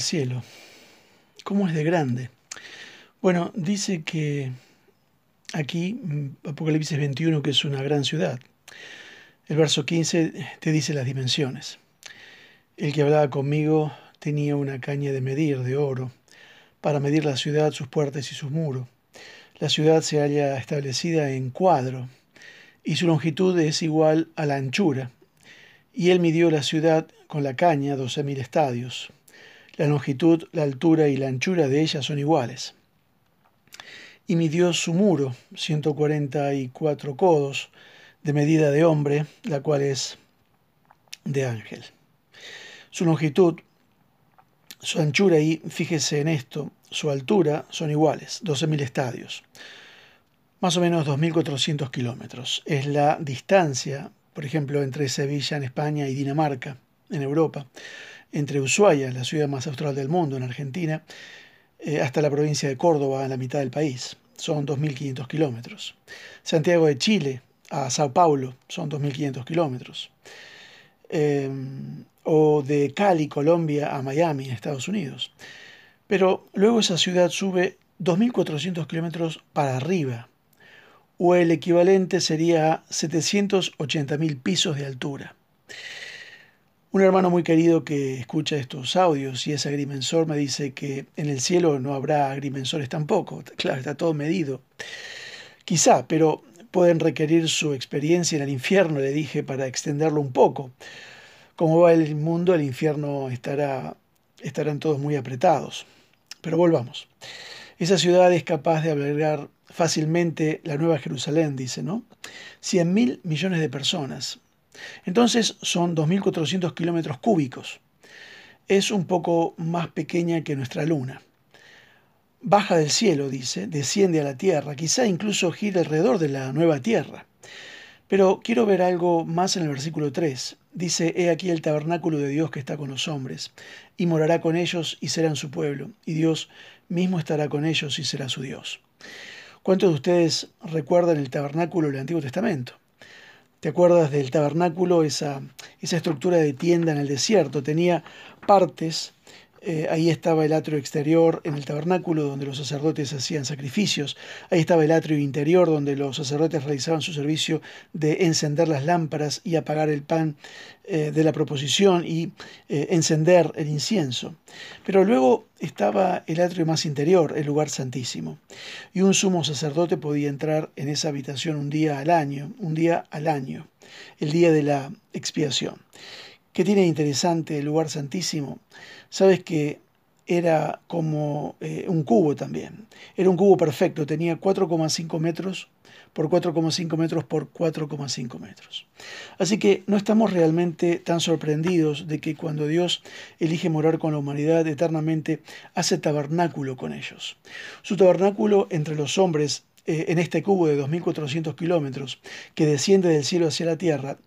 cielo. ¿Cómo es de grande? Bueno, dice que aquí, mm, Apocalipsis 21, que es una gran ciudad. El verso 15 te dice las dimensiones. El que hablaba conmigo tenía una caña de medir de oro para medir la ciudad, sus puertas y sus muros. La ciudad se halla establecida en cuadro y su longitud es igual a la anchura. Y él midió la ciudad con la caña, doce mil estadios. La longitud, la altura y la anchura de ella son iguales. Y midió su muro, 144 codos, de medida de hombre, la cual es de ángel. Su longitud, su anchura y, fíjese en esto, su altura son iguales, 12.000 estadios, más o menos 2.400 kilómetros. Es la distancia, por ejemplo, entre Sevilla en España y Dinamarca en Europa entre Ushuaia, la ciudad más austral del mundo, en Argentina, eh, hasta la provincia de Córdoba, en la mitad del país. Son 2.500 kilómetros. Santiago de Chile a Sao Paulo son 2.500 kilómetros. Eh, o de Cali, Colombia, a Miami, Estados Unidos. Pero luego esa ciudad sube 2.400 kilómetros para arriba, o el equivalente sería 780.000 pisos de altura. Un hermano muy querido que escucha estos audios y es agrimensor me dice que en el cielo no habrá agrimensores tampoco. Claro, está todo medido. Quizá, pero pueden requerir su experiencia en el infierno, le dije, para extenderlo un poco. Como va el mundo, el infierno estará, estarán todos muy apretados. Pero volvamos. Esa ciudad es capaz de albergar fácilmente la Nueva Jerusalén, dice, ¿no? Cien mil millones de personas, entonces son 2.400 kilómetros cúbicos. Es un poco más pequeña que nuestra luna. Baja del cielo, dice, desciende a la tierra, quizá incluso gira alrededor de la nueva tierra. Pero quiero ver algo más en el versículo 3. Dice, He aquí el tabernáculo de Dios que está con los hombres, y morará con ellos y serán su pueblo, y Dios mismo estará con ellos y será su Dios. ¿Cuántos de ustedes recuerdan el tabernáculo del Antiguo Testamento? ¿Te acuerdas del tabernáculo? Esa, esa estructura de tienda en el desierto. Tenía partes eh, ahí estaba el atrio exterior en el tabernáculo donde los sacerdotes hacían sacrificios. Ahí estaba el atrio interior donde los sacerdotes realizaban su servicio de encender las lámparas y apagar el pan eh, de la proposición y eh, encender el incienso. Pero luego estaba el atrio más interior, el lugar santísimo. Y un sumo sacerdote podía entrar en esa habitación un día al año, un día al año, el día de la expiación. ¿Qué tiene interesante el lugar santísimo? Sabes que era como eh, un cubo también. Era un cubo perfecto, tenía 4,5 metros por 4,5 metros por 4,5 metros. Así que no estamos realmente tan sorprendidos de que cuando Dios elige morar con la humanidad eternamente, hace tabernáculo con ellos. Su tabernáculo entre los hombres eh, en este cubo de 2.400 kilómetros que desciende del cielo hacia la tierra,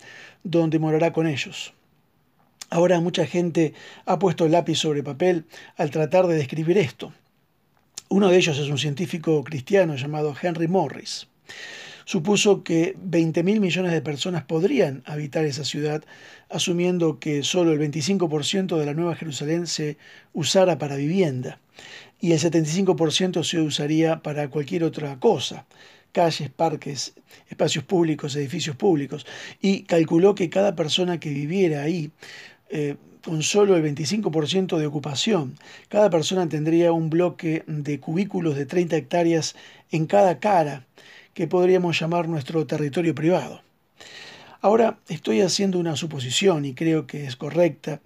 donde morará con ellos. Ahora mucha gente ha puesto lápiz sobre papel al tratar de describir esto. Uno de ellos es un científico cristiano llamado Henry Morris. Supuso que 20 mil millones de personas podrían habitar esa ciudad, asumiendo que solo el 25% de la Nueva Jerusalén se usara para vivienda y el 75% se usaría para cualquier otra cosa, calles, parques, espacios públicos, edificios públicos, y calculó que cada persona que viviera ahí eh, con solo el 25% de ocupación. Cada persona tendría un bloque de cubículos de 30 hectáreas en cada cara, que podríamos llamar nuestro territorio privado. Ahora estoy haciendo una suposición y creo que es correcta,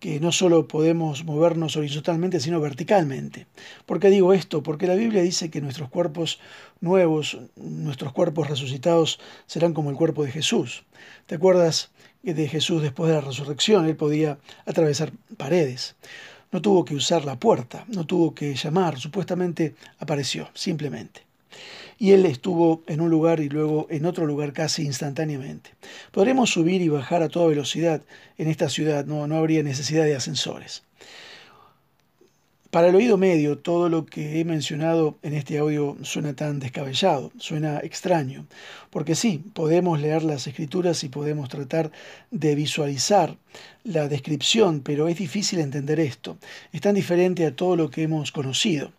que no solo podemos movernos horizontalmente, sino verticalmente. ¿Por qué digo esto? Porque la Biblia dice que nuestros cuerpos nuevos, nuestros cuerpos resucitados, serán como el cuerpo de Jesús. ¿Te acuerdas de Jesús después de la resurrección? Él podía atravesar paredes. No tuvo que usar la puerta, no tuvo que llamar, supuestamente apareció, simplemente y él estuvo en un lugar y luego en otro lugar casi instantáneamente. Podremos subir y bajar a toda velocidad en esta ciudad, no, no habría necesidad de ascensores. Para el oído medio, todo lo que he mencionado en este audio suena tan descabellado, suena extraño, porque sí, podemos leer las escrituras y podemos tratar de visualizar la descripción, pero es difícil entender esto. Es tan diferente a todo lo que hemos conocido.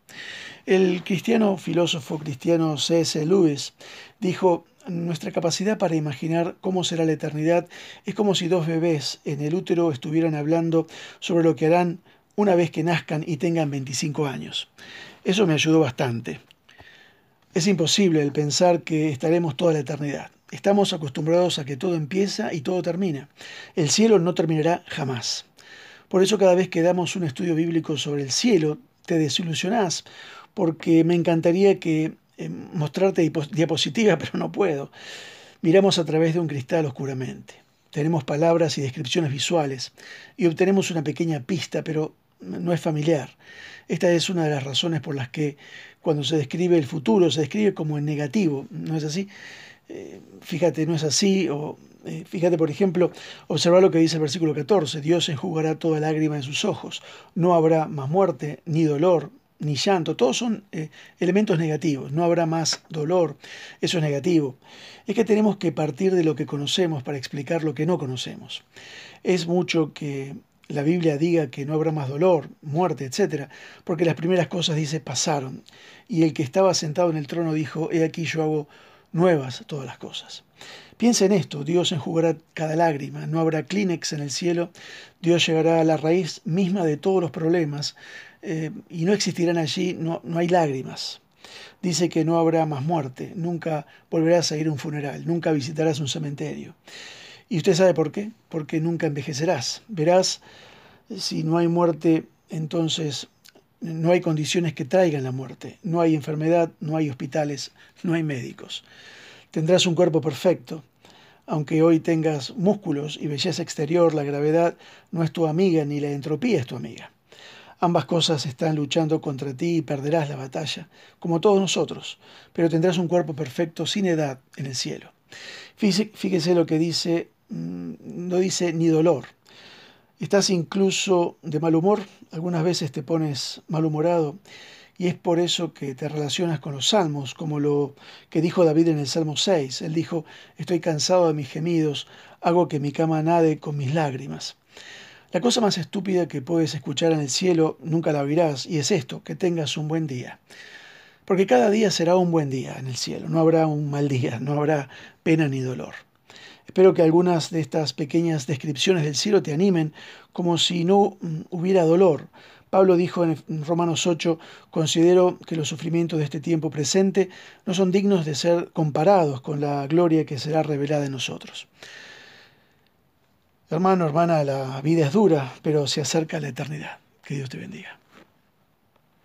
El cristiano filósofo cristiano C.S. Lewis dijo, nuestra capacidad para imaginar cómo será la eternidad es como si dos bebés en el útero estuvieran hablando sobre lo que harán una vez que nazcan y tengan 25 años. Eso me ayudó bastante. Es imposible el pensar que estaremos toda la eternidad. Estamos acostumbrados a que todo empieza y todo termina. El cielo no terminará jamás. Por eso cada vez que damos un estudio bíblico sobre el cielo, te desilusionás, porque me encantaría que eh, mostrarte diapositivas, pero no puedo. Miramos a través de un cristal oscuramente. Tenemos palabras y descripciones visuales y obtenemos una pequeña pista, pero no es familiar. Esta es una de las razones por las que cuando se describe el futuro se describe como en negativo, ¿no es así? Eh, fíjate, no es así, o eh, fíjate, por ejemplo, observa lo que dice el versículo 14, Dios enjugará toda lágrima de sus ojos, no habrá más muerte, ni dolor, ni llanto, todos son eh, elementos negativos, no habrá más dolor, eso es negativo. Es que tenemos que partir de lo que conocemos para explicar lo que no conocemos. Es mucho que la Biblia diga que no habrá más dolor, muerte, etc., porque las primeras cosas, dice, pasaron. Y el que estaba sentado en el trono dijo, he aquí yo hago nuevas todas las cosas. Piensa en esto, Dios enjugará cada lágrima, no habrá Kleenex en el cielo, Dios llegará a la raíz misma de todos los problemas eh, y no existirán allí, no, no hay lágrimas. Dice que no habrá más muerte, nunca volverás a ir a un funeral, nunca visitarás un cementerio. ¿Y usted sabe por qué? Porque nunca envejecerás. Verás, si no hay muerte, entonces no hay condiciones que traigan la muerte. No hay enfermedad, no hay hospitales, no hay médicos. Tendrás un cuerpo perfecto. Aunque hoy tengas músculos y belleza exterior, la gravedad no es tu amiga ni la entropía es tu amiga. Ambas cosas están luchando contra ti y perderás la batalla, como todos nosotros, pero tendrás un cuerpo perfecto sin edad en el cielo. Fíjese lo que dice no dice ni dolor. Estás incluso de mal humor, algunas veces te pones malhumorado y es por eso que te relacionas con los salmos, como lo que dijo David en el Salmo 6. Él dijo, estoy cansado de mis gemidos, hago que mi cama nade con mis lágrimas. La cosa más estúpida que puedes escuchar en el cielo nunca la oirás y es esto, que tengas un buen día. Porque cada día será un buen día en el cielo, no habrá un mal día, no habrá pena ni dolor. Espero que algunas de estas pequeñas descripciones del cielo te animen como si no mm, hubiera dolor. Pablo dijo en Romanos 8, considero que los sufrimientos de este tiempo presente no son dignos de ser comparados con la gloria que será revelada en nosotros. Hermano, hermana, la vida es dura, pero se acerca a la eternidad. Que Dios te bendiga.